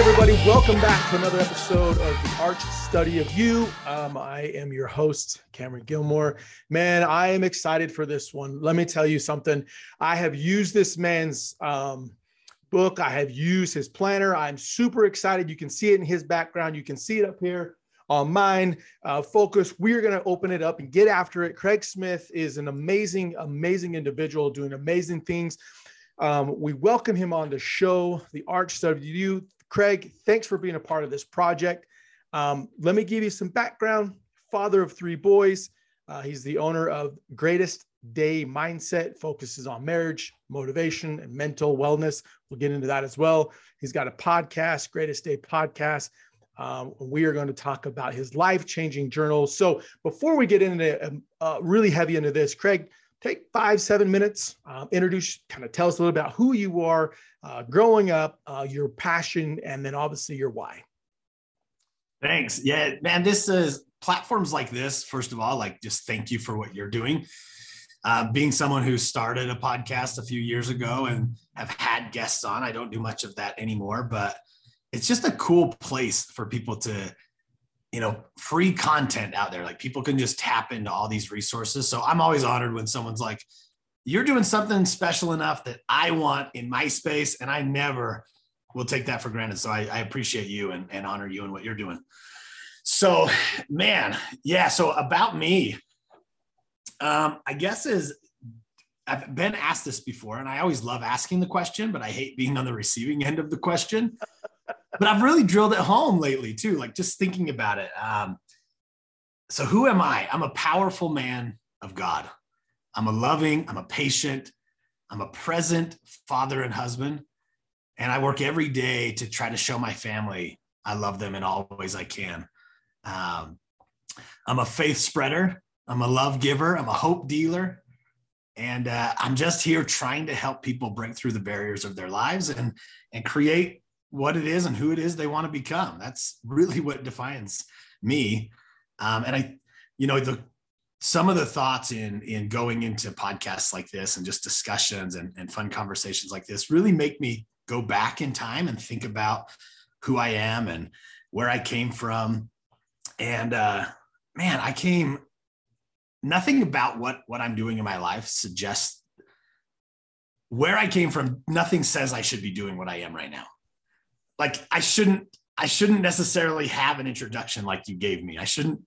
everybody. Welcome back to another episode of the Arch Study of You. Um, I am your host, Cameron Gilmore. Man, I am excited for this one. Let me tell you something. I have used this man's um, book, I have used his planner. I'm super excited. You can see it in his background, you can see it up here on mine. Uh, focus. We are going to open it up and get after it. Craig Smith is an amazing, amazing individual doing amazing things. Um, we welcome him on the show, the Arch Study of You. Craig, thanks for being a part of this project. Um, let me give you some background. Father of three boys. Uh, he's the owner of Greatest Day Mindset, focuses on marriage, motivation, and mental wellness. We'll get into that as well. He's got a podcast, Greatest Day Podcast. Um, we are going to talk about his life changing journal. So before we get into um, uh, really heavy into this, Craig, take five, seven minutes, um, introduce, kind of tell us a little about who you are, uh, growing up, uh, your passion, and then obviously your why. Thanks. Yeah, man, this is platforms like this. First of all, like just thank you for what you're doing. Uh, being someone who started a podcast a few years ago and have had guests on, I don't do much of that anymore, but it's just a cool place for people to you know free content out there like people can just tap into all these resources so i'm always honored when someone's like you're doing something special enough that I want in my space, and I never will take that for granted. So I, I appreciate you and, and honor you and what you're doing. So, man, yeah. So about me, um, I guess is I've been asked this before, and I always love asking the question, but I hate being on the receiving end of the question. But I've really drilled it home lately too, like just thinking about it. Um, so who am I? I'm a powerful man of God. I'm a loving, I'm a patient, I'm a present father and husband. And I work every day to try to show my family I love them in all ways I can. Um, I'm a faith spreader. I'm a love giver. I'm a hope dealer. And uh, I'm just here trying to help people break through the barriers of their lives and, and create what it is and who it is they want to become. That's really what defines me. Um, and I, you know, the some of the thoughts in in going into podcasts like this and just discussions and, and fun conversations like this really make me go back in time and think about who I am and where I came from. And uh, man, I came. Nothing about what what I'm doing in my life suggests where I came from. Nothing says I should be doing what I am right now. Like I shouldn't. I shouldn't necessarily have an introduction like you gave me. I shouldn't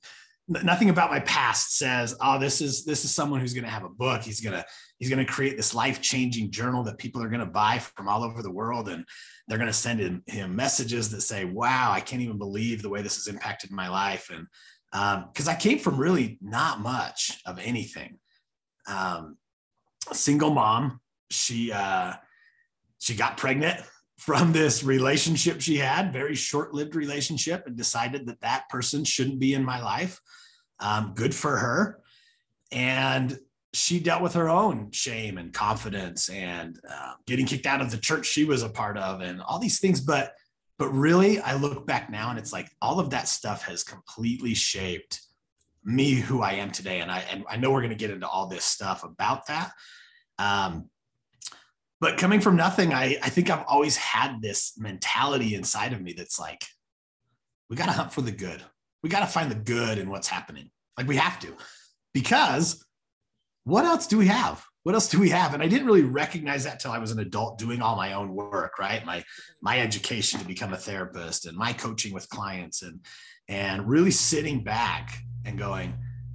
nothing about my past says oh this is this is someone who's going to have a book he's going to he's going to create this life-changing journal that people are going to buy from all over the world and they're going to send him, him messages that say wow i can't even believe the way this has impacted my life and because um, i came from really not much of anything um, single mom she uh, she got pregnant from this relationship she had, very short lived relationship, and decided that that person shouldn't be in my life. Um, good for her. And she dealt with her own shame and confidence and uh, getting kicked out of the church she was a part of and all these things. But but really, I look back now and it's like all of that stuff has completely shaped me who I am today. And I and I know we're going to get into all this stuff about that. Um, but coming from nothing, I, I think I've always had this mentality inside of me that's like, we got to hunt for the good. We got to find the good in what's happening. Like we have to, because what else do we have? What else do we have? And I didn't really recognize that till I was an adult doing all my own work, right? My my education to become a therapist and my coaching with clients and and really sitting back and going,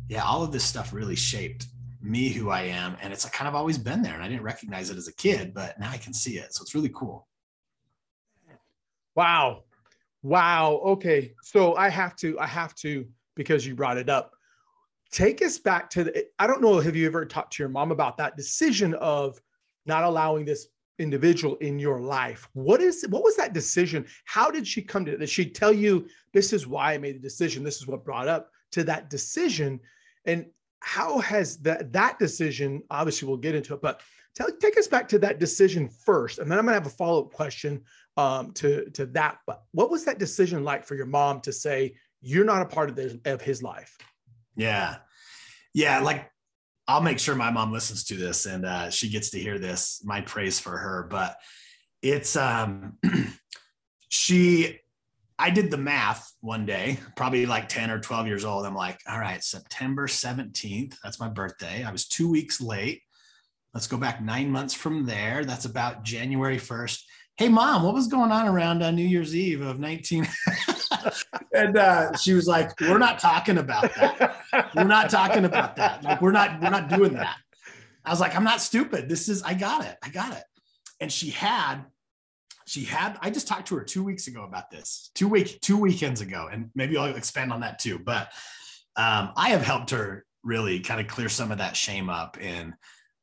yeah, all of this stuff really shaped me who I am. And it's kind of always been there. And I didn't recognize it as a kid, but now I can see it. So it's really cool. Wow. Wow. Okay. So I have to, I have to, because you brought it up, take us back to the, I don't know, have you ever talked to your mom about that decision of not allowing this individual in your life? What is, what was that decision? How did she come to it? Did she tell you, this is why I made the decision? This is what brought up to that decision? And how has that that decision obviously we'll get into it but tell, take us back to that decision first and then i'm going to have a follow-up question um, to to that but what was that decision like for your mom to say you're not a part of, this, of his life yeah. Yeah like i'll make sure my mom listens to this and uh, she gets to hear this my praise for her but it's um she I did the math one day, probably like 10 or 12 years old. I'm like, all right, September 17th, that's my birthday. I was two weeks late. Let's go back nine months from there. That's about January 1st. Hey, mom, what was going on around uh, New Year's Eve of 19? and uh, she was like, we're not talking about that. We're not talking about that. Like, we're not, we're not doing that. I was like, I'm not stupid. This is, I got it. I got it. And she had she had i just talked to her two weeks ago about this two week two weekends ago and maybe i'll expand on that too but um, i have helped her really kind of clear some of that shame up and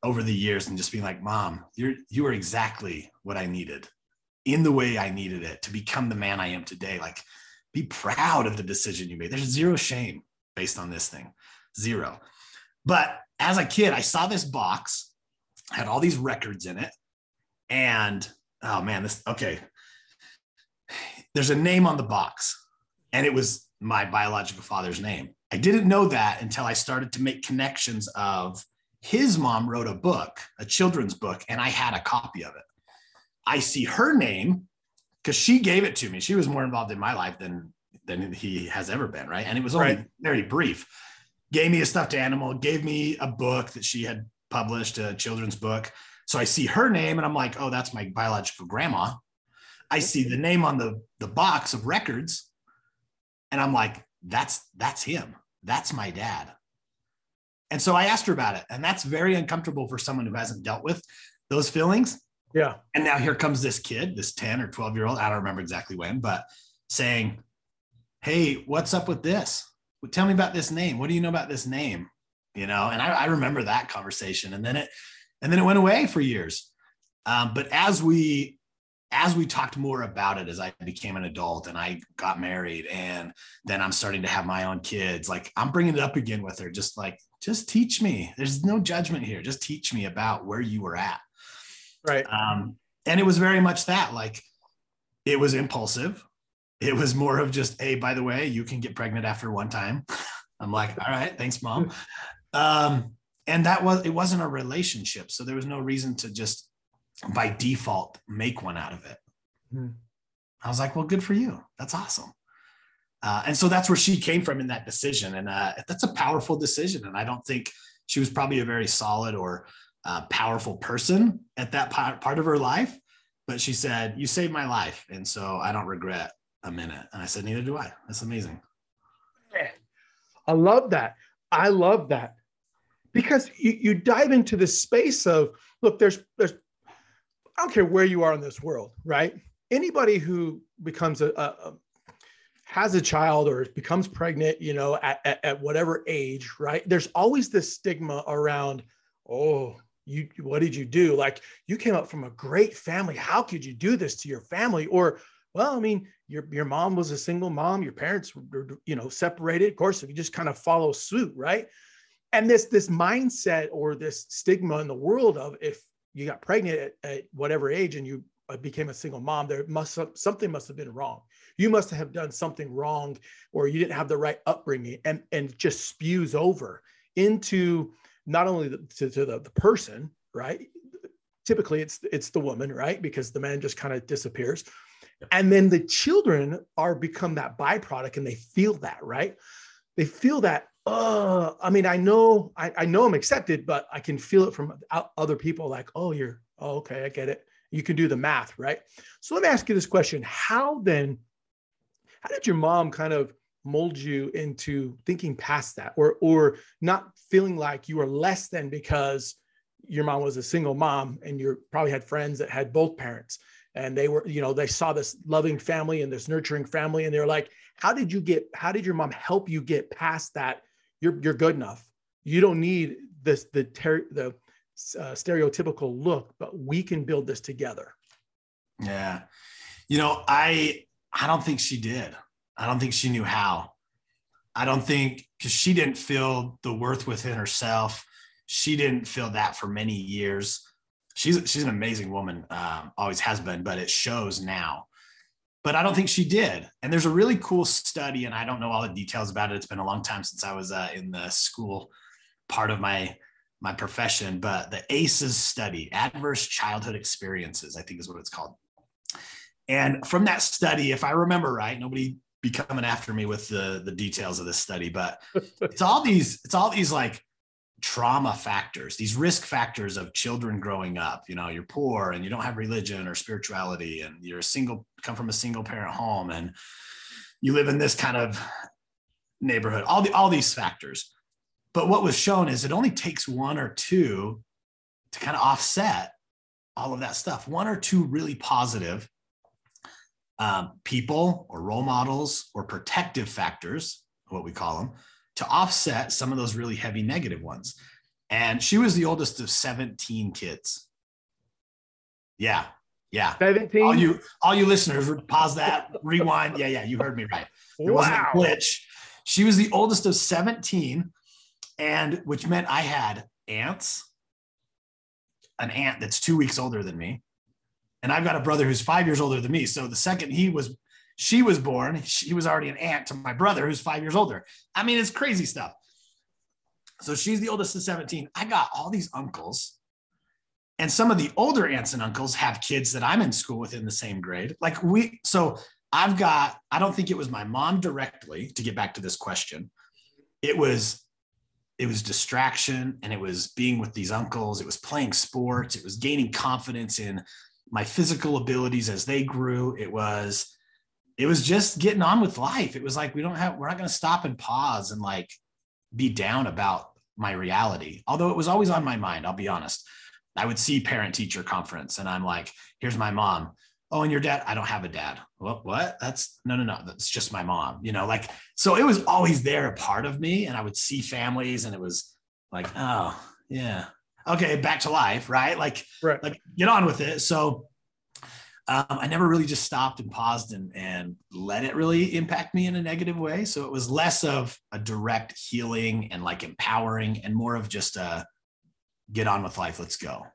over the years and just being like mom you're you are exactly what i needed in the way i needed it to become the man i am today. Like be proud of the decision you made. There's zero shame based on this thing. Zero. But as a kid i saw this box had all these records in it and oh man, this okay. There's a name on the box, and it was my biological father's name. I didn't know that until I started to make connections of his mom wrote a book, a children's book, and I had a copy of it. I see her name because she gave it to me. She was more involved in my life than than he has ever been, right? And it was only right. very brief. Gave me a stuffed animal, gave me a book that she had published, a children's book. So I see her name and I'm like, oh, that's my biological grandma. I see the name on the, the box of records and I'm like, that's that's him. That's my dad. And so I asked her about it. And that's very uncomfortable for someone who hasn't dealt with those feelings. Yeah. And now here comes this kid, this 10 or 12 year old, I don't remember exactly when, but saying, Hey, what's up with this? Tell me about this name. What do you know about this name? You know, and I, I remember that conversation. And then it and then it went away for years. Um, but as we as we talked more about it as I became an adult and I got married and then I'm starting to have my own kids, like I'm bringing it up again with her, just like, just teach me. There's no judgment here. Just teach me about where you were at. Right. Um, and it was very much that like it was impulsive. It was more of just, hey, by the way, you can get pregnant after one time. I'm like, all right, thanks, mom. Um, and that was it wasn't a relationship. So there was no reason to just by default make one out of it. Mm. i was like well good for you. That's awesome. Uh, and so that's where she came from in that decision. And uh, that's a powerful decision. And i don't think she was probably a very solid or uh, powerful person at that part of her life. But she said you saved my life. And so i don't regret a minute. And i said neither do i. That's amazing. I love that. I love that because you, you dive into the space of look there's there's i don't care where you are in this world right? Anybody who becomes a, a, a has a child or becomes pregnant you know at, at, at whatever age right? There's always this stigma around oh you what did you do? Like you came up from a great family. How could you do this to your family? Or well i mean your your mom was a single mom. Your parents were you know separated. Of course if you just kind of follow suit right and this this mindset or this stigma in the world of if you got pregnant at, at whatever age and you uh, became a single mom there must have, something must have been wrong. You must have done something wrong or you didn't have the right upbringing and and just spews over into not only the, to, to the, the person right? Typically it's it's the woman right? Because the man just kind of disappears and then the children are become that byproduct and they feel that right? They feel that oh, I mean, I know, I, I know I'm accepted, but I can feel it from other people like, oh, you're, oh, okay, I get it. You can do the math, right? So let me ask you this question. How then, how did your mom kind of mold you into thinking past that or, or not feeling like you were less than because your mom was a single mom and you probably had friends that had both parents and they were, you know, they saw this loving family and this nurturing family and they're like, how did you get, how did your mom help you get past that you're you're good enough. You don't need this the ter- the uh, stereotypical look, but we can build this together. Yeah, you know, I I don't think she did. I don't think she knew how. I don't think because she didn't feel the worth within herself. She didn't feel that for many years. She's she's an amazing woman, um, always has been, but it shows now but I don't think she did. And there's a really cool study, and I don't know all the details about it. It's been a long time since I was uh, in the school part of my my profession, but the ACEs study, Adverse Childhood Experiences, I think is what it's called. And from that study, if I remember right, nobody be coming after me with the the details of this study, but it's all these it's all these like trauma factors, these risk factors of children growing up. You know, you're poor and you don't have religion or spirituality, and you're a single, come from a single parent home, and you live in this kind of neighborhood. All the all these factors. But what was shown is it only takes one or two to kind of offset all of that stuff. One or two really positive um, people or role models or protective factors, what we call them, to offset some of those really heavy negative ones. And she was the oldest of 17 kids. Yeah. Yeah. 17. All you all you listeners, pause that, rewind. Yeah, yeah, you heard me right. There wow. wasn't a glitch. She was the oldest of 17, and which meant I had aunts, an aunt that's two weeks older than me, and I've got a brother who's five years older than me. So the second he was she was born, she was already an aunt to my brother who's five years older. I mean, it's crazy stuff. So she's the oldest of 17. I got all these uncles. And some of the older aunts and uncles have kids that I'm in school with in the same grade. Like we, so I've got, I don't think it was my mom directly to get back to this question. It was, it was distraction and it was being with these uncles. It was playing sports. It was gaining confidence in my physical abilities as they grew. It was, it was just getting on with life. It was like, we don't have, we're not going to stop and pause and like be down about my reality. Although it was always on my mind, I'll be honest. I would see parent teacher conference and I'm like, here's my mom. Oh, and your dad? I don't have a dad. What? What? That's no, no, no. That's just my mom. You know, like, so it was always there, a part of me. And I would see families and it was like, oh, yeah. Okay, back to life, right? Like, right. like get on with it. So um, I never really just stopped and paused and, and let it really impact me in a negative way. So it was less of a direct healing and like empowering and more of just a get on with life. Let's go.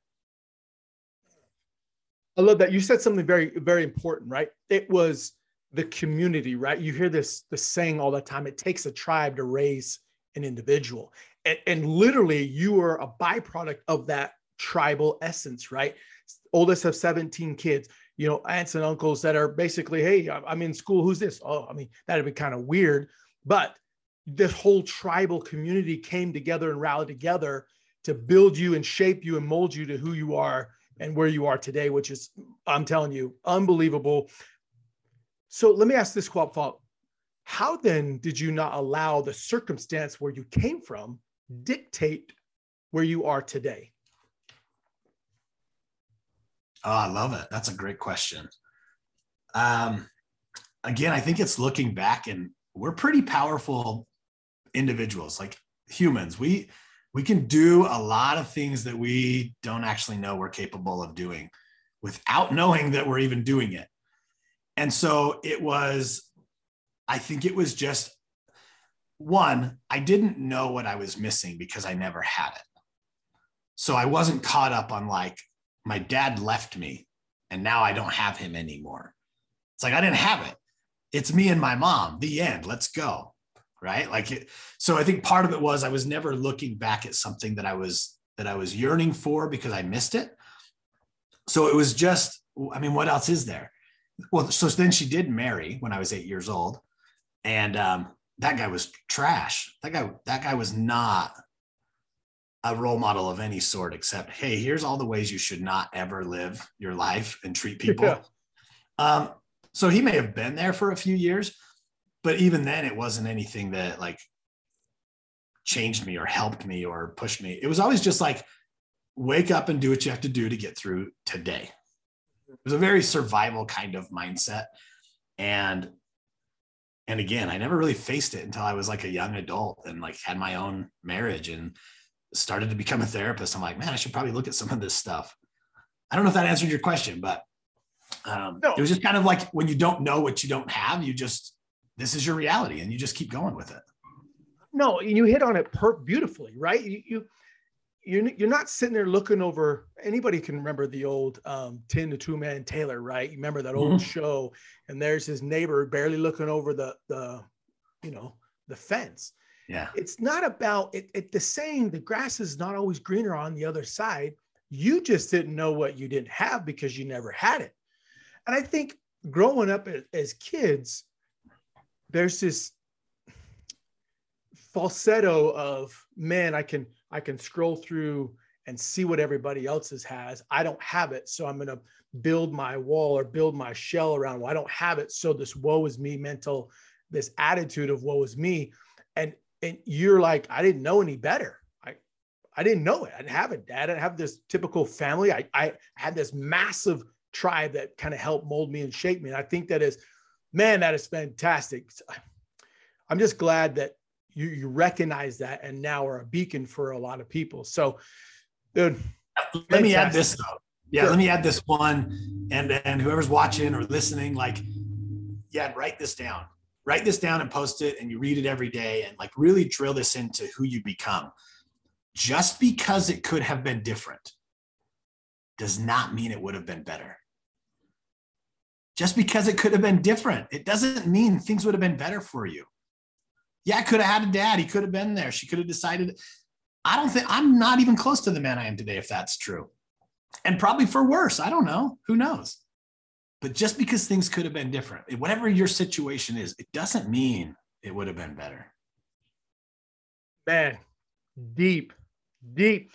I love that. You said something very, very important, right? It was the community, right? You hear this, this saying all the time. It takes a tribe to raise an individual. And, and literally you are a byproduct of that tribal essence, right? Oldest of 17 kids you know, aunts and uncles that are basically, hey, I'm in school. Who's this? Oh, I mean, that'd be kind of weird. But this whole tribal community came together and rallied together to build you and shape you and mold you to who you are and where you are today, which is, I'm telling you, unbelievable. So let me ask this qual How then did you not allow the circumstance where you came from dictate where you are today? Oh, I love it. That's a great question. Um, again, I think it's looking back and we're pretty powerful individuals, like humans. We we can do a lot of things that we don't actually know we're capable of doing without knowing that we're even doing it. And so it was, I think it was just one, I didn't know what I was missing because I never had it. So I wasn't caught up on like, my dad left me and now I don't have him anymore. It's like I didn't have it. It's me and my mom. The end. Let's go. Right? Like it, so I think part of it was I was never looking back at something that I was that I was yearning for because I missed it. So it was just I mean what else is there? Well, so then she did marry when I was 8 years old and um that guy was trash. That guy that guy was not a role model of any sort except hey here's all the ways you should not ever live your life and treat people. Yeah. um, so he may have been there for a few years but even then it wasn't anything that like changed me or helped me or pushed me. It was always just like wake up and do what you have to do to get through today. It was a very survival kind of mindset. And and again i never really faced it until i was like a young adult and like had my own marriage and started to become a therapist, I'm like, man, I should probably look at some of this stuff. I don't know if that answered your question, but um, no. it was just kind of like when you don't know what you don't have, you just this is your reality, and you just keep going with it. No, you hit on it per- beautifully, right? You, you you're, you're not sitting there looking over anybody can remember the old um, Tim the Tool Man Taylor right you remember that old mm-hmm. show and there's his neighbor barely looking over the the you know the fence yeah. It's not about it, it, the saying the grass is not always greener on the other side. You just didn't know what you didn't have because you never had it. And I think growing up as kids, there's this falsetto of man, I can I can scroll through and see what everybody else's has. I don't have it, so I'm gonna build my wall or build my shell around. Well, I don't have it, so this woe is me mental, this attitude of woe is me, and and you're like, I didn't know any better. I I didn't know it. I didn't have it, Dad. I didn't have this typical family. I I had this massive tribe that kind of helped mold me and shape me. And I think that is, man, that is fantastic. I'm just glad that you you recognize that and now are a beacon for a lot of people. So, dude, let fantastic. me add this though. Yeah, sure. let me add this one, and and whoever's watching or listening, like, yeah, write this down. Write this down and post it, and you read it every day, and like really drill this into who you become. Just because it could have been different does not mean it would have been better. Just because it could have been different, it doesn't mean things would have been better for you. Yeah, I could have had a dad. He could have been there. She could have decided. I don't think I'm not even close to the man I am today, if that's true. And probably for worse. I don't know. Who knows? But just because things could have been different, whatever your situation is, it doesn't mean it would have been better. Man, deep, deep.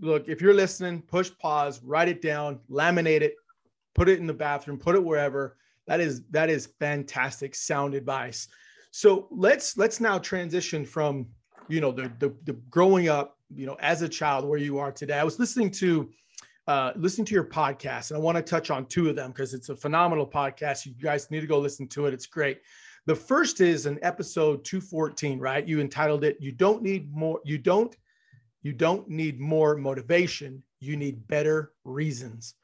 Look, if you're listening, push pause, write it down, laminate it, put it in the bathroom, put it wherever. That is that is fantastic sound advice. So let's let's now transition from you know the, the the, growing up you know as a child where you are today. I was listening to uh, listening to your podcast, and I want to touch on two of them because it's a phenomenal podcast. You guys need to go listen to it. It's great. The first is an episode 214, right? You entitled it "You Don't Need More." You don't you don't need more motivation. You need better reasons.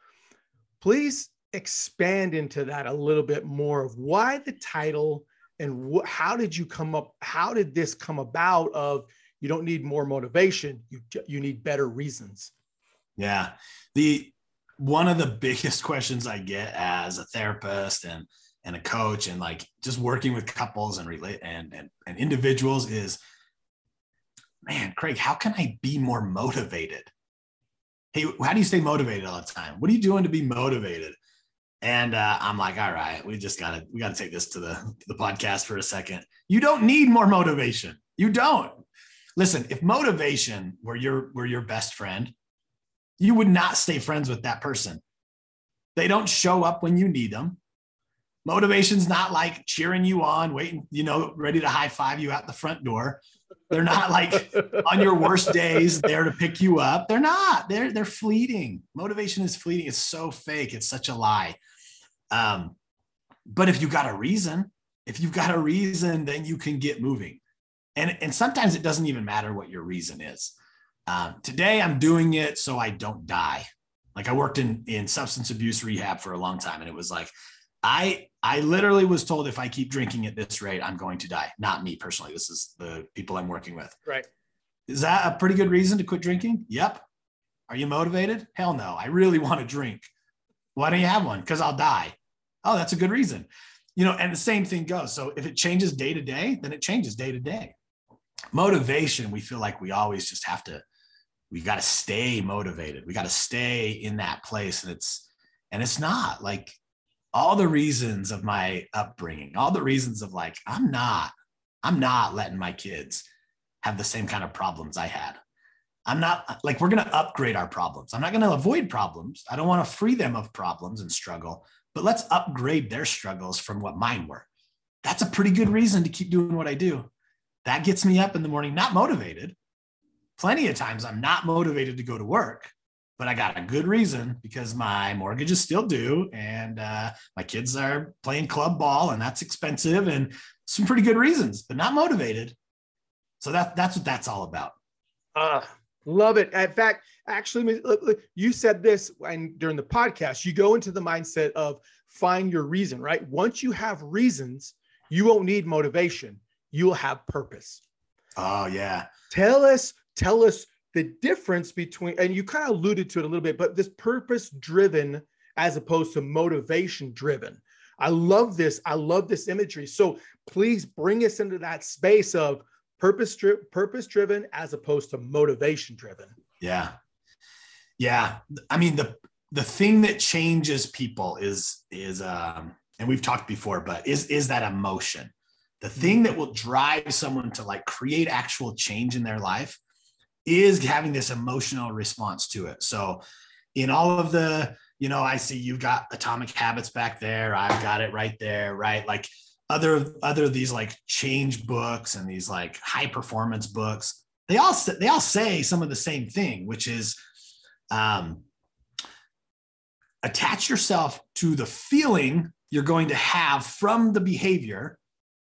Please expand into that a little bit more of why the title and wh- how did you come up how did this come about of you don't need more motivation you you need better reasons yeah the one of the biggest questions i get as a therapist and and a coach and like just working with couples and relate and, and and individuals is man craig how can i be more motivated hey how do you stay motivated all the time what are you doing to be motivated and uh, I'm like, all right, we just gotta we gotta take this to the to the podcast for a second. You don't need more motivation. You don't. Listen, if motivation were your were your best friend, you would not stay friends with that person. They don't show up when you need them. Motivation's not like cheering you on, waiting, you know, ready to high five you out the front door. They're not like on your worst days there to pick you up. They're not. They're they're fleeting. Motivation is fleeting. It's so fake. It's such a lie. Um, but if you got a reason, if you've got a reason, then you can get moving. And, and sometimes it doesn't even matter what your reason is. Um, today I'm doing it so I don't die. Like I worked in, in substance abuse rehab for a long time. And it was like, I, I literally was told if I keep drinking at this rate, I'm going to die. Not me personally. This is the people I'm working with. Right. Is that a pretty good reason to quit drinking? Yep. Are you motivated? Hell no. I really want to drink. Why don't you have one? Because I'll die. Oh, that's a good reason. You know, and the same thing goes. So if it changes day to day, then it changes day to day. Motivation, we feel like we always just have to, we got to stay motivated. We got to stay in that place. And it's, and it's not like all the reasons of my upbringing, all the reasons of like, I'm not, I'm not letting my kids have the same kind of problems I had. I'm not like, we're going to upgrade our problems. I'm not going to avoid problems. I don't want to free them of problems and struggle but let's upgrade their struggles from what mine were. That's a pretty good reason to keep doing what I do. That gets me up in the morning, not motivated. Plenty of times I'm not motivated to go to work, but I got a good reason because my mortgage is still due and uh, my kids are playing club ball and that's expensive and some pretty good reasons, but not motivated. So that, that's what that's all about. Uh, Love it. In fact, actually, you said this and during the podcast. You go into the mindset of find your reason, right? Once you have reasons, you won't need motivation. You'll have purpose. Oh yeah. Tell us, tell us the difference between, and you kind of alluded to it a little bit, but this purpose driven as opposed to motivation driven. I love this. I love this imagery. So please bring us into that space of purpose dri- purpose driven as opposed to motivation driven yeah yeah i mean the the thing that changes people is is um and we've talked before, but is is that emotion. The thing that will drive someone to like create actual change in their life is having this emotional response to it. So in all of the, you know, I see you've got atomic habits back there. I've got it right there, right? Like other other these like change books and these like high performance books, they all they all say some of the same thing, which is um attach yourself to the feeling you're going to have from the behavior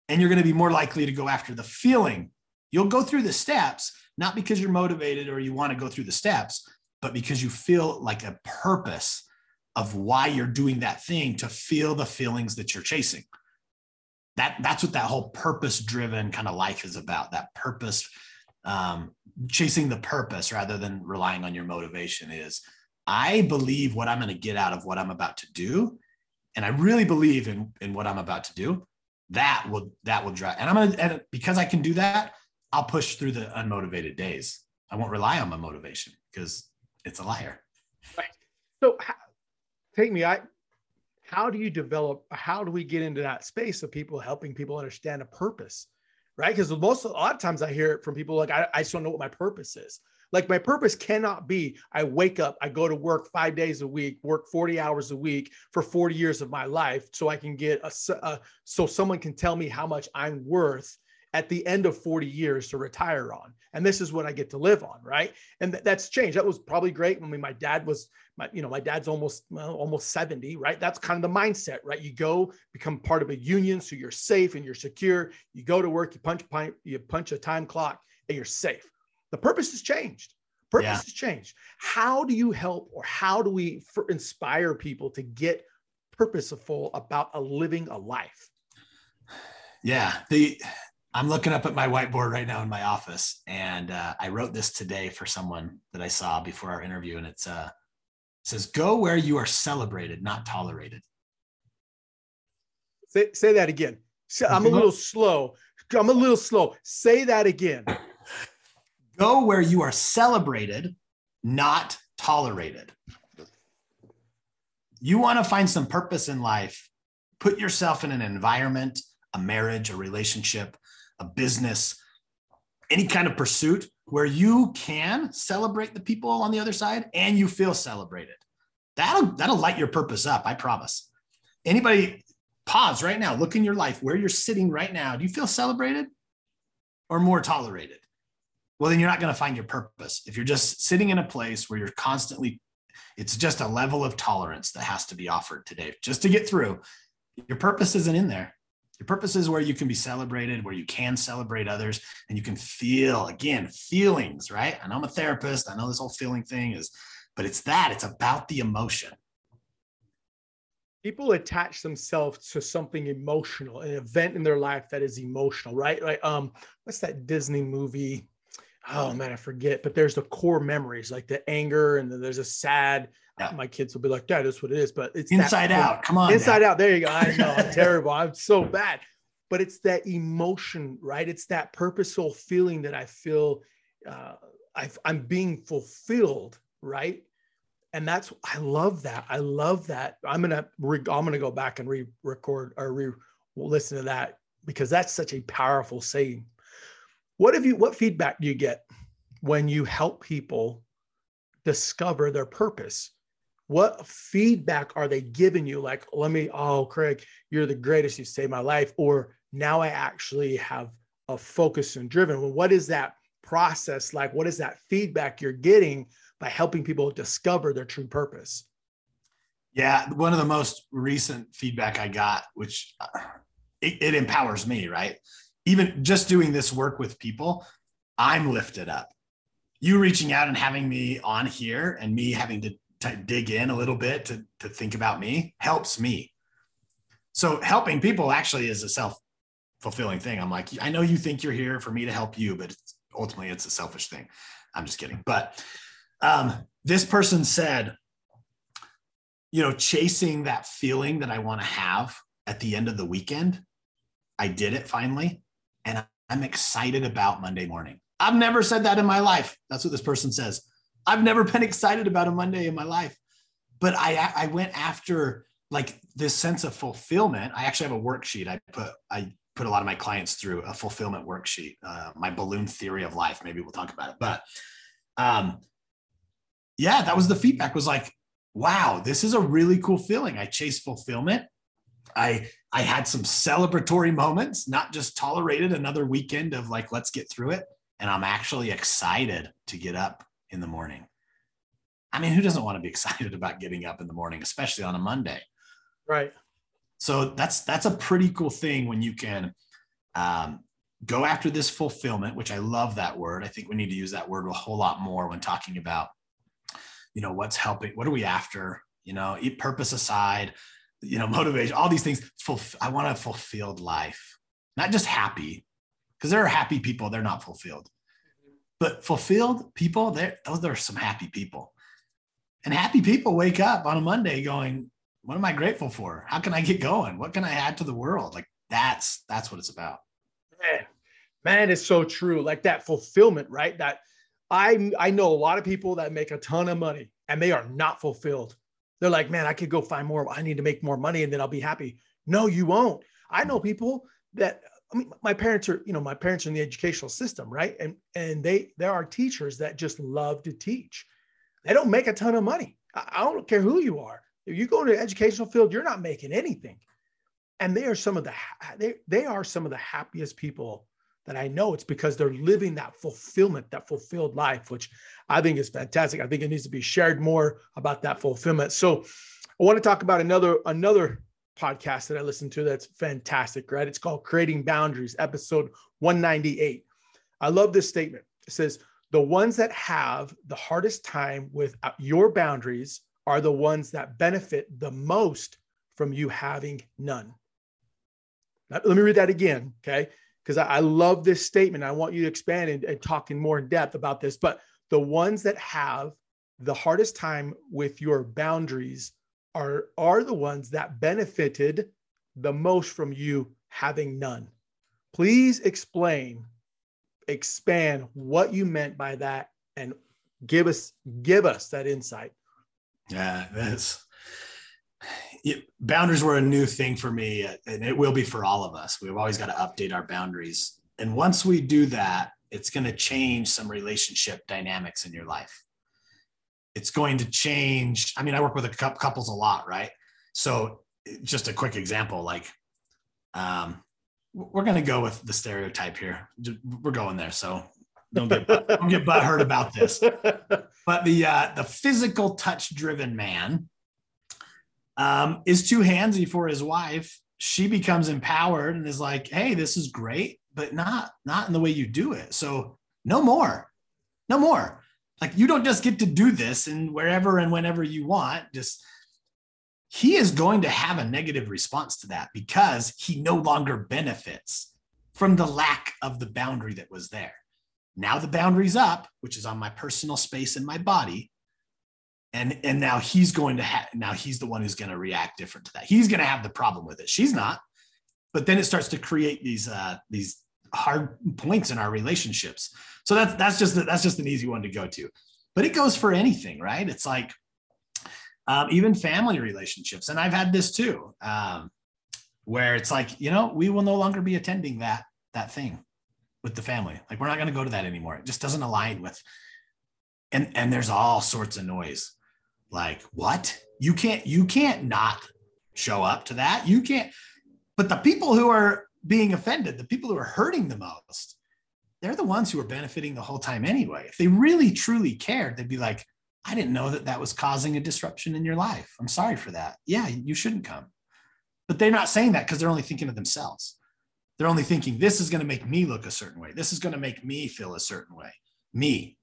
and you're going to be more likely to go after the feeling. You'll go through the steps, not because you're motivated or you want to go through the steps, but because you feel like a purpose of why you're doing that thing to feel the feelings that you're chasing. That, that's what that whole purpose driven kind of life is about that purpose um, chasing the purpose rather than relying on your motivation is i believe what i'm going to get out of what i'm about to do and i really believe in in what i'm about to do that will that will drive and i'm gonna and because i can do that i'll push through the unmotivated days. I won't rely on my motivation because it's a liar. Right. So take me i how do you develop how do we get into that space of people helping people understand a purpose right? Because most a lot of times i hear it from people like I, I just don't know what my purpose is. Like my purpose cannot be I wake up, I go to work five days a week, work 40 hours a week for 40 years of my life so I can get a, a so someone can tell me how much I'm worth at the end of 40 years to retire on. And this is what I get to live on, right? And th- that's changed. That was probably great when my dad was my, you know, my dad's almost well, almost 70, right? That's kind of the mindset, right? You go become part of a union so you're safe and you're secure. You go to work, you punch you punch a time clock and you're safe. The purpose has changed. Purpose yeah. has changed. How do you help or how do we inspire people to get purposeful about a living a life? Yeah, the I'm looking up at my whiteboard right now in my office, and uh, I wrote this today for someone that I saw before our interview, and it's uh, it says, "Go where you are celebrated, not tolerated." Say, say that again. I'm a little slow. I'm a little slow. Say that again. Go where you are celebrated, not tolerated. You want to find some purpose in life, put yourself in an environment, a marriage, a relationship, a business, any kind of pursuit where you can celebrate the people on the other side and you feel celebrated. That'll that'll light your purpose up, I promise. Anybody pause right now, look in your life where you're sitting right now. Do you feel celebrated or more tolerated? well, then you're not going to find your purpose. If you're just sitting in a place where you're constantly, it's just a level of tolerance that has to be offered today just to get through. Your purpose isn't in there. Your purpose is where you can be celebrated, where you can celebrate others, and you can feel again feelings, right? I know I'm a therapist. I know this whole feeling thing is, but it's that. It's about the emotion. People attach themselves to something emotional, an event in their life that is emotional, right? Like, um, what's that Disney movie? oh man, I forget, but there's the core memories, like the anger, and then there's a sad. Yeah. My kids will be like, "Dad, that's what it is." But it's inside out. Come on, inside Dad. out. There you go. I know I'm terrible. I'm so bad, but it's that emotion, right? It's that purposeful feeling that I feel uh, I, I'm being fulfilled, right? And that's I love that. I love that. I'm gonna re, I'm gonna go back and re-record or re-listen to that because that's such a powerful saying what have you what feedback do you get when you help people discover their purpose? What feedback are they giving you? Like, let me, oh, Craig, you're the greatest. You saved my life. Or now I actually have a focus and driven. Well, what is that process like? What is that feedback you're getting by helping people discover their true purpose? Yeah, one of the most recent feedback I got, which uh, it, it empowers me, right? even just doing this work with people, I'm lifted up. You reaching out and having me on here and me having to, to dig in a little bit to, to think about me helps me. So helping people actually is a self fulfilling thing. I'm like, I know you think you're here for me to help you, but it's, ultimately it's a selfish thing. I'm just kidding. But um, this person said, you know, chasing that feeling that I want to have at the end of the weekend, I did it finally and I'm excited about Monday morning. I've never said that in my life. That's what this person says. I've never been excited about a Monday in my life. But I, I went after like this sense of fulfillment. I actually have a worksheet. I put I put a lot of my clients through a fulfillment worksheet. Uh, my balloon theory of life. Maybe we'll talk about it. But um, yeah, that was the feedback. Was like, wow, this is a really cool feeling. I chase fulfillment. I I had some celebratory moments, not just tolerated another weekend of like, let's get through it. And I'm actually excited to get up in the morning. I mean, who doesn't want to be excited about getting up in the morning, especially on a Monday? Right. So that's that's a pretty cool thing when you can um, go after this fulfillment, which I love that word. I think we need to use that word a whole lot more when talking about, you know, what's helping, what are we after? You know, eat purpose aside, you know, motivation, all these things. I want a fulfilled life, not just happy, because there are happy people, they're not fulfilled. But fulfilled people, there, those are some happy people. And happy people wake up on a Monday going, What am I grateful for? How can I get going? What can I add to the world? Like that's that's what it's about. Man, man, it's so true. Like that fulfillment, right? That I I know a lot of people that make a ton of money and they are not fulfilled. They're like, man, I could go find more. I need to make more money and then I'll be happy. No, you won't. I know people that I mean, my parents are, you know, my parents are in the educational system, right? And and they there are teachers that just love to teach. They don't make a ton of money. I, don't care who you are. If you go into the educational field, you're not making anything. And they are some of the they they are some of the happiest people that I know. It's because they're living that fulfillment, that fulfilled life, which I think is fantastic. I think it needs to be shared more about that fulfillment. So I want to talk about another another podcast that I listen to that's fantastic, right? It's called Creating Boundaries, episode 198. I love this statement. It says, The ones that have the hardest time with uh, your boundaries are the ones that benefit the most from you having none. Let me read that again, okay? Because I, I, love this statement. I want you to expand and, and talk in more in depth about this. But the ones that have the hardest time with your boundaries are are the ones that benefited the most from you having none. Please explain, expand what you meant by that and give us give us that insight. Yeah, that's boundaries were a new thing for me and it will be for all of us. We've always got to update our boundaries. And once we do that, it's going to change some relationship dynamics in your life it's going to change. I mean, I work with a couples a lot, right? So just a quick example, like, um, we're going to go with the stereotype here. We're going there. So don't get, don't get butthurt about this. But the, uh, the physical touch driven man, um, is too handsy for his wife. She becomes empowered and is like, Hey, this is great, but not, not in the way you do it. So no more, no more like you don't just get to do this and wherever and whenever you want just he is going to have a negative response to that because he no longer benefits from the lack of the boundary that was there. Now the boundary's up which is on my personal space and my body and and now he's going to have now he's the one who's going to react different to that. He's going to have the problem with it. She's not. But then it starts to create these uh these hard points in our relationships. So that's that's just that's just an easy one to go to. But it goes for anything, right? It's like um, even family relationships, and I've had this too, um, where it's like you know we will no longer be attending that that thing with the family. Like we're not going to go to that anymore. It just doesn't align with. And and there's all sorts of noise. Like what? You can't you can't not show up to that. You can't. But the people who are being offended, the people who are hurting the most, they're the ones who are benefiting the whole time anyway. If they really truly cared, they'd be like, I didn't know that that was causing a disruption in your life. I'm sorry for that. Yeah, you shouldn't come. But they're not saying that because they're only thinking of themselves. They're only thinking, this is going to make me look a certain way. This is going to make me feel a certain way. Me.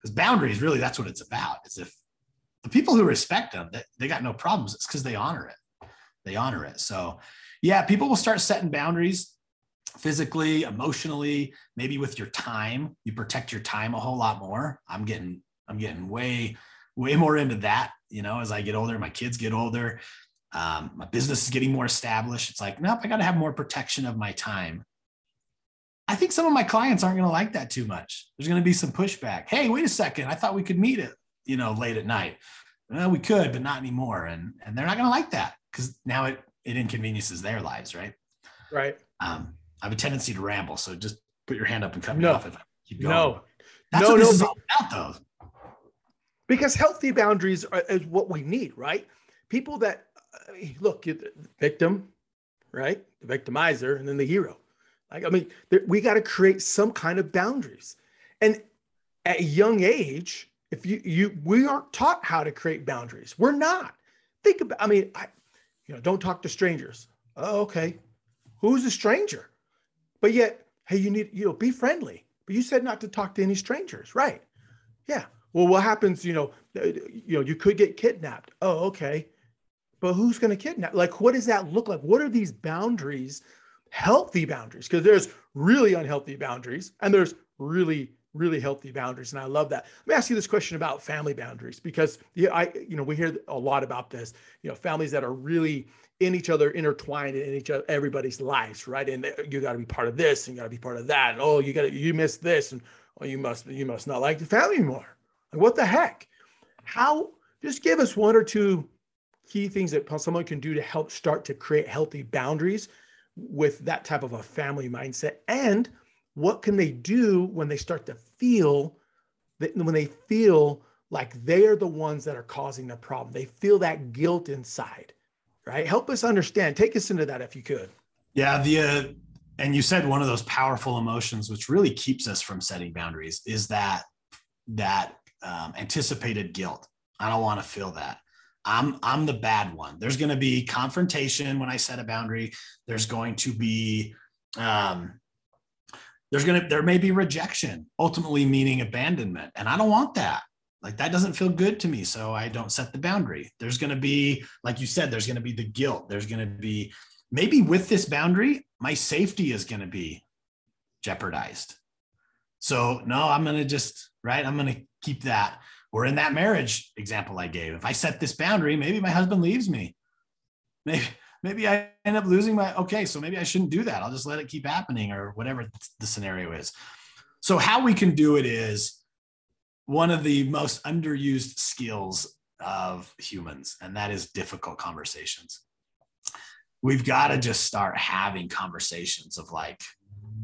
Because boundaries, really, that's what it's about. Is if the people who respect them, they, got no problems. It's because they honor it. They honor it. So yeah, people will start setting boundaries physically, emotionally, maybe with your time. You protect your time a whole lot more. I'm getting, I'm getting way, way more into that. You know, as I get older, my kids get older, um, my business is getting more established. It's like, nope, I got to have more protection of my time. I think some of my clients aren't going to like that too much. There's going to be some pushback. Hey, wait a second. I thought we could meet it, you know, late at night. well, we could, but not anymore. And and they're not going to like that because now it it inconveniences their lives, right? Right. Um, I have a tendency to ramble, so just put your hand up and cut me No. off if I keep going. No, That's No, what this no, is all about, though. because healthy boundaries are, is what we need, right? People that uh, look, you're the victim, right? The victimizer, and then the hero. Like, I mean, there, we got to create some kind of boundaries. And at a young age, if you you we aren't taught how to create boundaries, we're not. Think about. I mean, I, you know, don't talk to strangers. Oh, okay. Who's a stranger? But yet, hey, you need you know be friendly. But you said not to talk to any strangers, right? Yeah. Well, what happens? You know, you know, you could get kidnapped. Oh, okay. But who's going to kidnap? Like, what does that look like? What are these boundaries? Healthy boundaries, because there's really unhealthy boundaries, and there's really, really healthy boundaries. And I love that. Let me ask you this question about family boundaries, because yeah, I, you know, we hear a lot about this. You know, families that are really in each other, intertwined in each other, everybody's lives, right? And uh, you got to be part of this, and you got to be part of that. And, oh, you got to, you missed this, and oh, you must, you must not like the family anymore. Like, what the heck? How? Just give us one or two key things that someone can do to help start to create healthy boundaries with that type of a family mindset. And what can they do when they start to feel that when they feel like they are the ones that are causing the problem? They feel that guilt inside, right? Help us understand. Take us into that if you could. Yeah, the uh, and you said one of those powerful emotions which really keeps us from setting boundaries is that that um, anticipated guilt. I don't want to feel that. I'm I'm the bad one. There's going to be confrontation when I set a boundary. There's going to be um, there's to there may be rejection, ultimately meaning abandonment, and I don't want that. Like that doesn't feel good to me, so I don't set the boundary. There's to be, like you said, there's to be the guilt. There's to be maybe with this boundary, my safety is to be jeopardized. So no, I'm to just right. I'm to keep that. Or in that marriage example I gave, if I set this boundary, maybe my husband leaves me. Maybe maybe I end up losing my. Okay, so maybe I shouldn't do that. I'll just let it keep happening, or whatever the scenario is. So how we can do it is one of the most underused skills of humans, and that is difficult conversations. We've got to just start having conversations of like,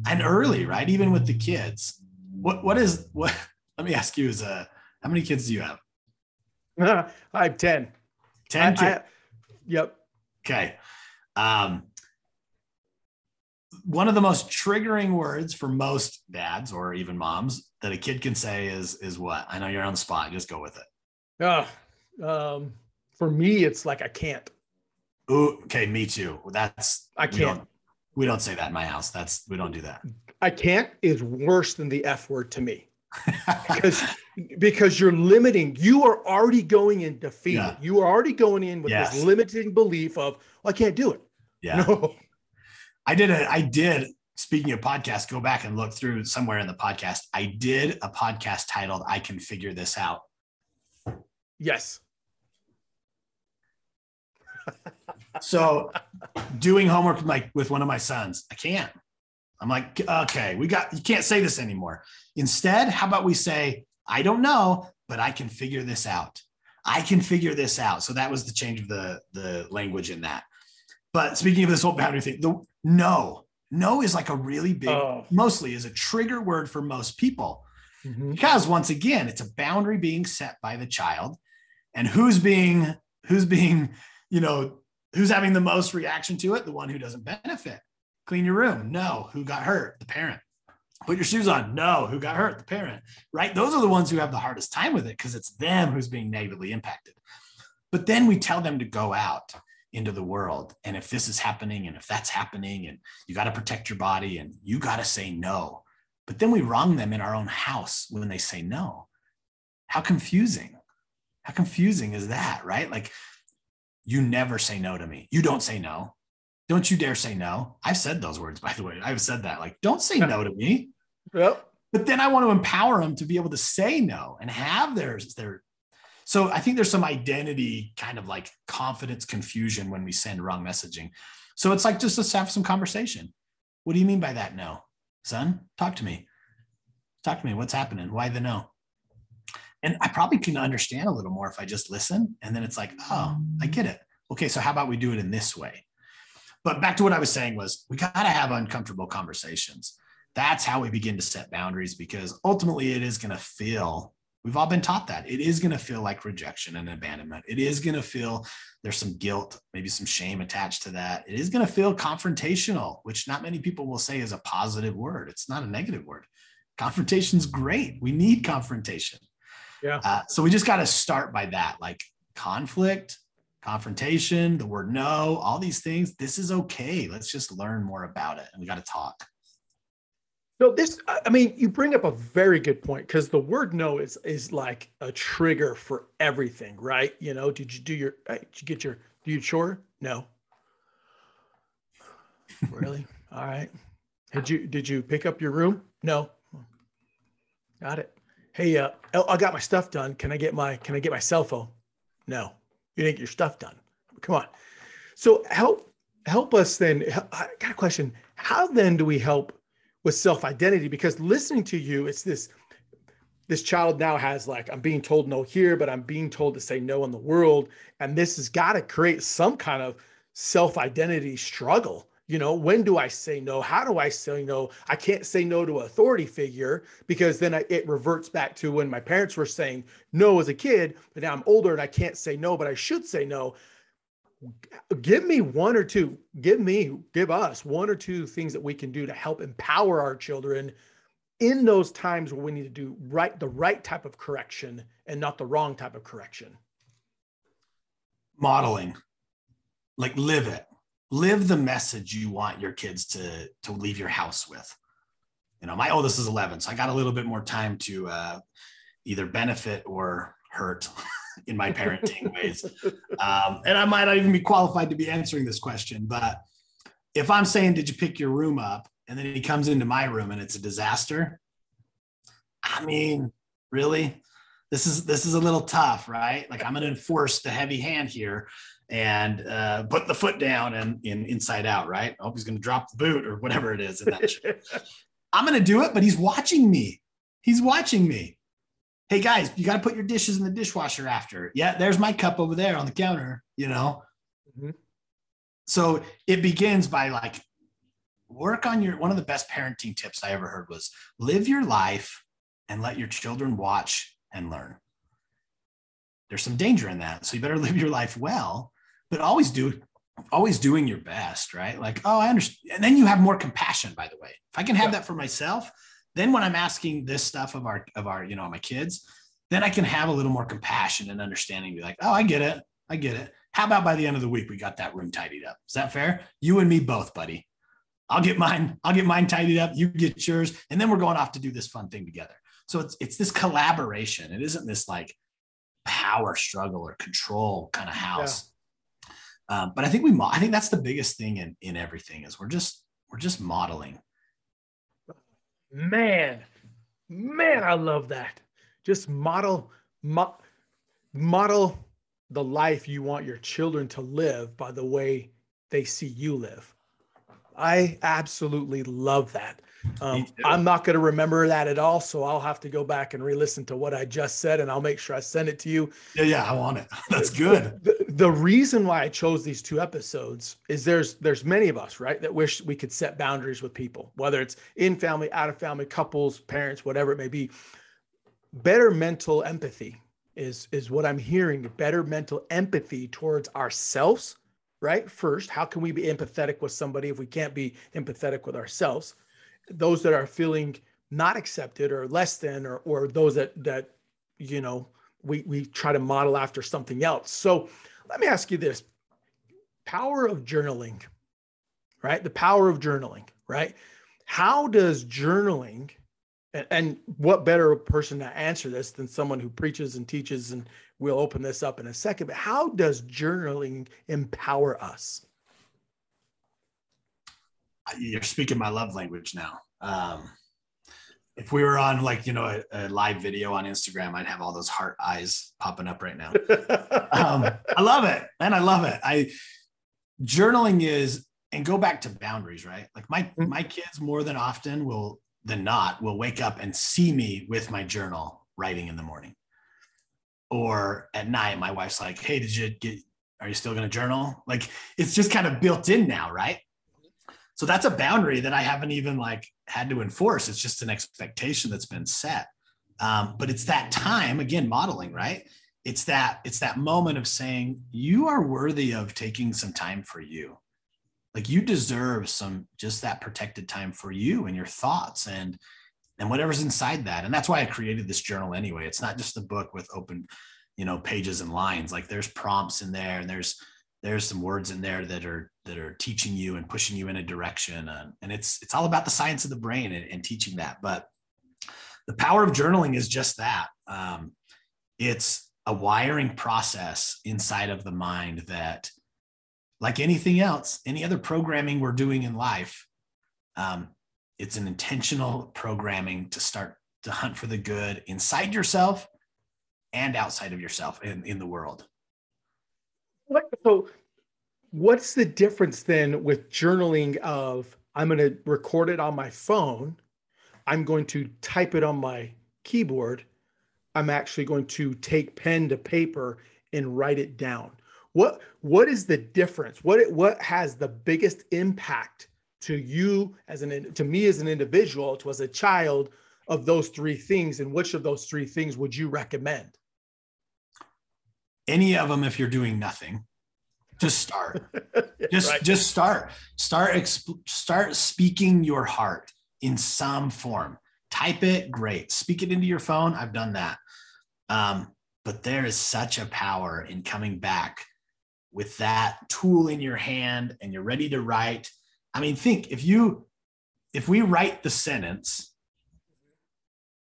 and early, right? Even with the kids. What what is what? Let me ask you: Is a how many kids do you have? I have 10. 10 I- kids. I- yep. Okay. Um, one of the most triggering words for most dads or even moms that a kid can say is is what? I know you're on the spot. Just go with it. Uh, um, for me, it's like I can't. Ooh, okay, me too. That's I can't. don't- We don't say that in my house. That's we don't do that. I can't is worse than the F word to me because because you're limiting. You are already going in defeat. Yeah. You are already going in with Yes. this limiting belief of well, I can't do it. yeah. No. I did a I did speaking of podcasts, go back and look through somewhere in the podcast. I did a podcast titled I Can Figure This Out. Yes. So doing homework with my with one of my sons, I can't. I'm like, okay, we got you can't say this anymore. Instead, how about we say, I don't know, but I can figure this out. I can figure this out. So that was the change of the the language in that. But speaking of this whole boundary thing, the no, no is like a really big, Oh. mostly is a trigger word for most people Mhm. because once again it's a boundary being set by the child and who's being who's being you know who's having the most reaction to it the one who doesn't benefit clean your room no who got hurt the parent put your shoes on no who got hurt the parent right those are the ones who have the hardest time with it because it's them who's being negatively impacted but then we tell them to go out into the world and if this is happening and if that's happening and you got to protect your body and you got to say no but then we wrong them in our own house when they say no. How confusing. How confusing is that, right? Like, you never say no to me. You don't say no. Don't you dare say no. I've said those words, by the way. I've said that. Like, don't say no to me. Yep. But then I want to empower them to be able to say no and have theirs, their. So I think there's some identity kind of like confidence confusion when we send wrong messaging. So it's like just let's have some conversation. What do you mean by that? No, son, talk to me. Talk to me. What's happening? Why the no? And I probably can understand a little more if I just listen. And then it's like, oh, I get it. Okay, so how about we do it in this way? But back to what I was saying was we got to have uncomfortable conversations. That's how we begin to set boundaries because ultimately it is going to feel We've all been taught that it is going to feel like rejection and abandonment. It is going to feel there's some guilt, maybe some shame attached to that. It is going to feel confrontational, which not many people will say is a positive word. It's not a negative word. Confrontation's great. We need confrontation. Yeah. Uh, so we just got to start by that, like conflict, confrontation, the word no, all these things. This is okay. Let's just learn more about it, and we got to talk. No, this I mean, you bring up a very good point because the word no is is like a trigger for everything, right? You know, did you do your did you get your do you chore? No. really? All right. Did you did you pick up your room? No. Got it. Hey, uh, oh, I got my stuff done. Can I get my can I get my cell phone? No. You didn't get your stuff done. Come on. So help help us then. I got a question. How then do we help with self identity because listening to you it's this this child now has like i'm being told no here but i'm being told to say no in the world and this has got to create some kind of self identity struggle you know when do i say no? How do i say no? I can't say no to authority figure because then I, it reverts back to when my parents were saying no as a kid but now i'm older and i can't say no but i should say no. Give me one or two give me give us one or two things that we can do to help empower our children in those times where we need to do right the right type of correction and not the wrong type of correction. Modeling. Like live it live the message you want your kids to to leave your house with you know my oldest is 11 so i got a little bit more time to uh, either benefit or hurt in my parenting ways. Um, and I might not even be qualified to be answering this question, but if I'm saying, Did you pick your room up? And then he comes into my room and it's a disaster. I mean, really? This is this is a little tough, right? Like I'm gonna enforce the heavy hand here and uh, put the foot down and in inside out, right? I hope he's gonna drop the boot or whatever it is. I'm gonna do it, but he's watching me. He's watching me hey guys, you got to put your dishes in the dishwasher after. Yeah, there's my cup over there on the counter, you know. Mm-hmm. So it begins by like work on your one of the best parenting tips I ever heard was live your life and let your children watch and learn. There's some danger in that. So you better live your life well, but always do always doing your best, right? Like, oh, I understand. And then you have more compassion, by the way. If I can have yeah. that for myself, then when I'm asking this stuff of our of our, you know, my kids, then I can have a little more compassion and understanding, be like, oh, I get it. I get it. How about by the end of the week we got that room tidied up? Is that fair? You and me both, buddy. I'll get mine, I'll get mine tidied up, you get yours, and then we're going off to do this fun thing together. So it's it's this collaboration. It isn't this like power struggle or control kind of house. Yeah. Um, but I think we, I think that's the biggest thing in in everything is we're just we're just modeling Man, man, I love that. Just model, mo- model the life you want your children to live by the way they see you live. I absolutely love that. Um, I'm not going to remember that at all, so I'll have to go back and re-listen to what I just said, and I'll make sure I send it to you. Yeah, yeah, I want it. That's good. The, the reason why I chose these two episodes is there's there's many of us right that wish we could set boundaries with people, whether it's in family, out of family, couples, parents, whatever it may be. Better mental empathy is is what I'm hearing. Better mental empathy towards ourselves right? First, how can we be empathetic with somebody if we can't be empathetic with ourselves? Those that are feeling not accepted or less than, or or those that that you know we we try to model after something else. So let me ask you this: power of journaling, right? The power of journaling, right? How does journaling and, and what better person to answer this than someone who preaches and teaches and we'll open this up in a second but how does journaling empower us you're speaking my love language now. Um, if we were on like you know a, a, live video on instagram i'd have all those heart eyes popping up right now. Um, i love it and i love it. I journaling is and go back to boundaries right? Like my mm-hmm. my kids more than often will than not will wake up and see me with my journal writing in the morning. Or at night my wife's like hey did you get are you still going to journal? Like it's just kind of built in now right so that's a boundary that i haven't even like had to enforce. It's just an expectation that's been set. Um, but it's that time again modeling right? It's that it's that moment of saying you are worthy of taking some time for you. Like you deserve some just that protected time for you and your thoughts and and whatever's inside that. And that's why i created this journal anyway. It's not just a book with open you know pages and lines. Like there's prompts in there and there's there's some words in there that are that are teaching you and pushing you in a direction and, and it's it's all about the science of the brain and, and teaching that but the power of journaling is just that um, it's a wiring process inside of the mind that like anything else any other programming we're doing in life um, it's an intentional programming to start to hunt for the good inside yourself and outside of yourself in, in the world. So, what's the difference then with journaling of I'm going to record it on my phone, I'm going to type it on my keyboard, I'm actually going to take pen to paper and write it down. What what is the difference? What what has the biggest impact to you as an to me as an individual, to as a child of those three things, and which of those three things would you recommend? Any of them, if you're doing nothing, just start. just right. just start. Start exp- start speaking your heart in some form. Type it, great. Speak it into your phone. I've done that. Um, but there is such a power in coming back with that tool in your hand and you're ready to write. I mean, think if you if we write the sentence,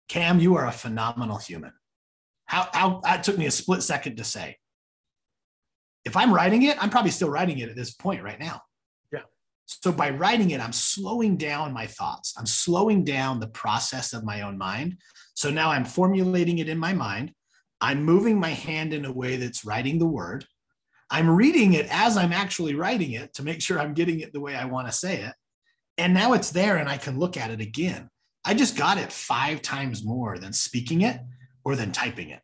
Cam, you are a phenomenal human. How, how that took me a split second to say. If I'm writing it, I'm probably still writing it at this point right now. Yeah. So by writing it, I'm slowing down my thoughts. I'm slowing down the process of my own mind. So now I'm formulating it in my mind. I'm moving my hand in a way that's writing the word. I'm reading it as I'm actually writing it to make sure I'm getting it the way I want to say it. And now it's there and I can look at it again. I just got it five times more than speaking it or than typing it.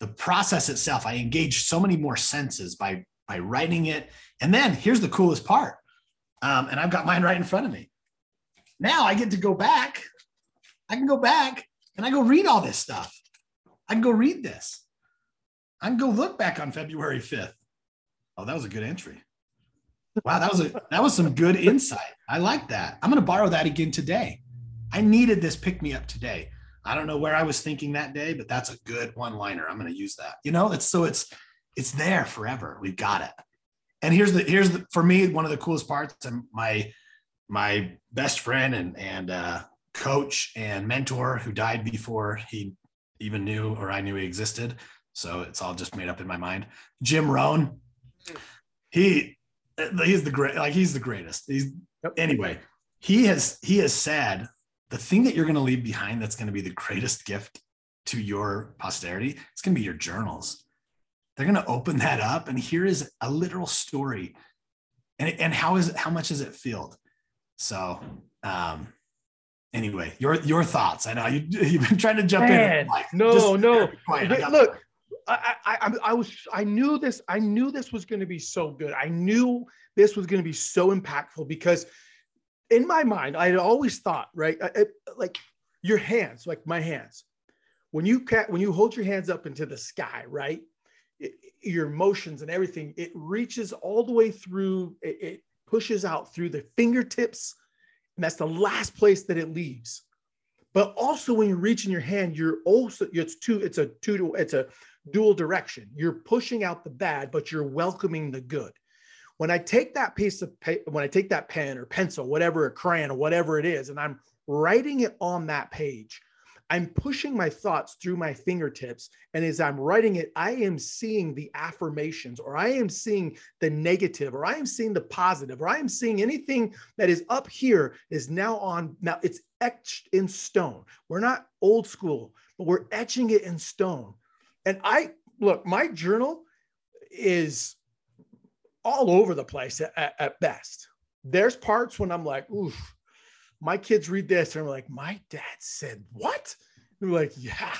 The process itself, I engaged so many more senses by by writing it. And then here's the coolest part. Um, and I've got mine right in front of me. Now I get to go back. I can go back and I go read all this stuff. I can go read this. I can go look back on February 5th. Oh, that was a good entry. Wow, that was a that was some good insight. I like that. I'm to borrow that again today. I needed this pick me up today. I don't know where I was thinking that day, but that's a good one liner. I'm going to use that. You know, it's so it's it's there forever. We've got it. And here's the here's the for me one of the coolest parts. And my my best friend and and uh, coach and mentor who died before he even knew or I knew he existed. So it's all just made up in my mind. Jim Rohn. He he's the great like he's the greatest he's anyway he has he has said the thing that you're going to leave behind that's going to be the greatest gift to your posterity it's going to be your journals. They're going to open that up and here is a literal story. And, and how is it how much is it filled? So um anyway your your thoughts. I know you, you've been trying to jump Man, in like, no. no look I, I, I was I knew this I knew this was going to be so good. I knew this was going to be so impactful because in my mind I had always thought right I, I, like your hands like my hands when you can when you hold your hands up into the sky right it, your motions and everything it reaches all the way through it, it pushes out through the fingertips and that's the last place that it leaves but also when you reach in your hand you're also it's two it's a two it's a dual direction. You're pushing out the bad, but you're welcoming the good. When I take that piece of paper, when I take that pen or pencil, whatever, a crayon or whatever it is, and I'm writing it on that page, I'm pushing my thoughts through my fingertips. And as I'm writing it, I am seeing the affirmations, or I am seeing the negative, or I am seeing the positive, or I am seeing anything that is up here is now on, now it's etched in stone. We're not old school, but we're etching it in stone. And I look, my journal is all over the place at, at, best. There's parts when I'm like, oof, my kids read this and I'm like, my dad said what? And they're like, yeah.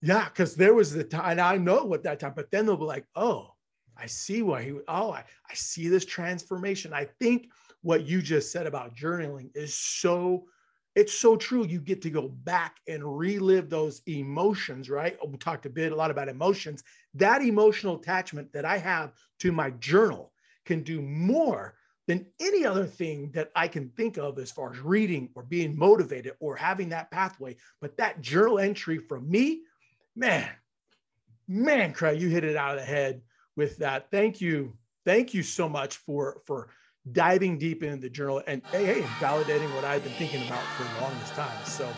Yeah, because there was the time, and I know what that time, but then they'll be like, oh, I see why he, oh, I, I see this transformation. I think what you just said about journaling is so, it's so true. You get to go back and relive those emotions, right? We talked a bit, a lot about emotions. That emotional attachment that I have to my journal can do more than any other thing that I can think of as far as reading or being motivated or having that pathway. But that journal entry from me, man, man, Craig, you hit it out of the head with that. Thank you. Thank you so much for for diving deep into the journal and hey, hey, validating what I've been thinking about for the longest time. So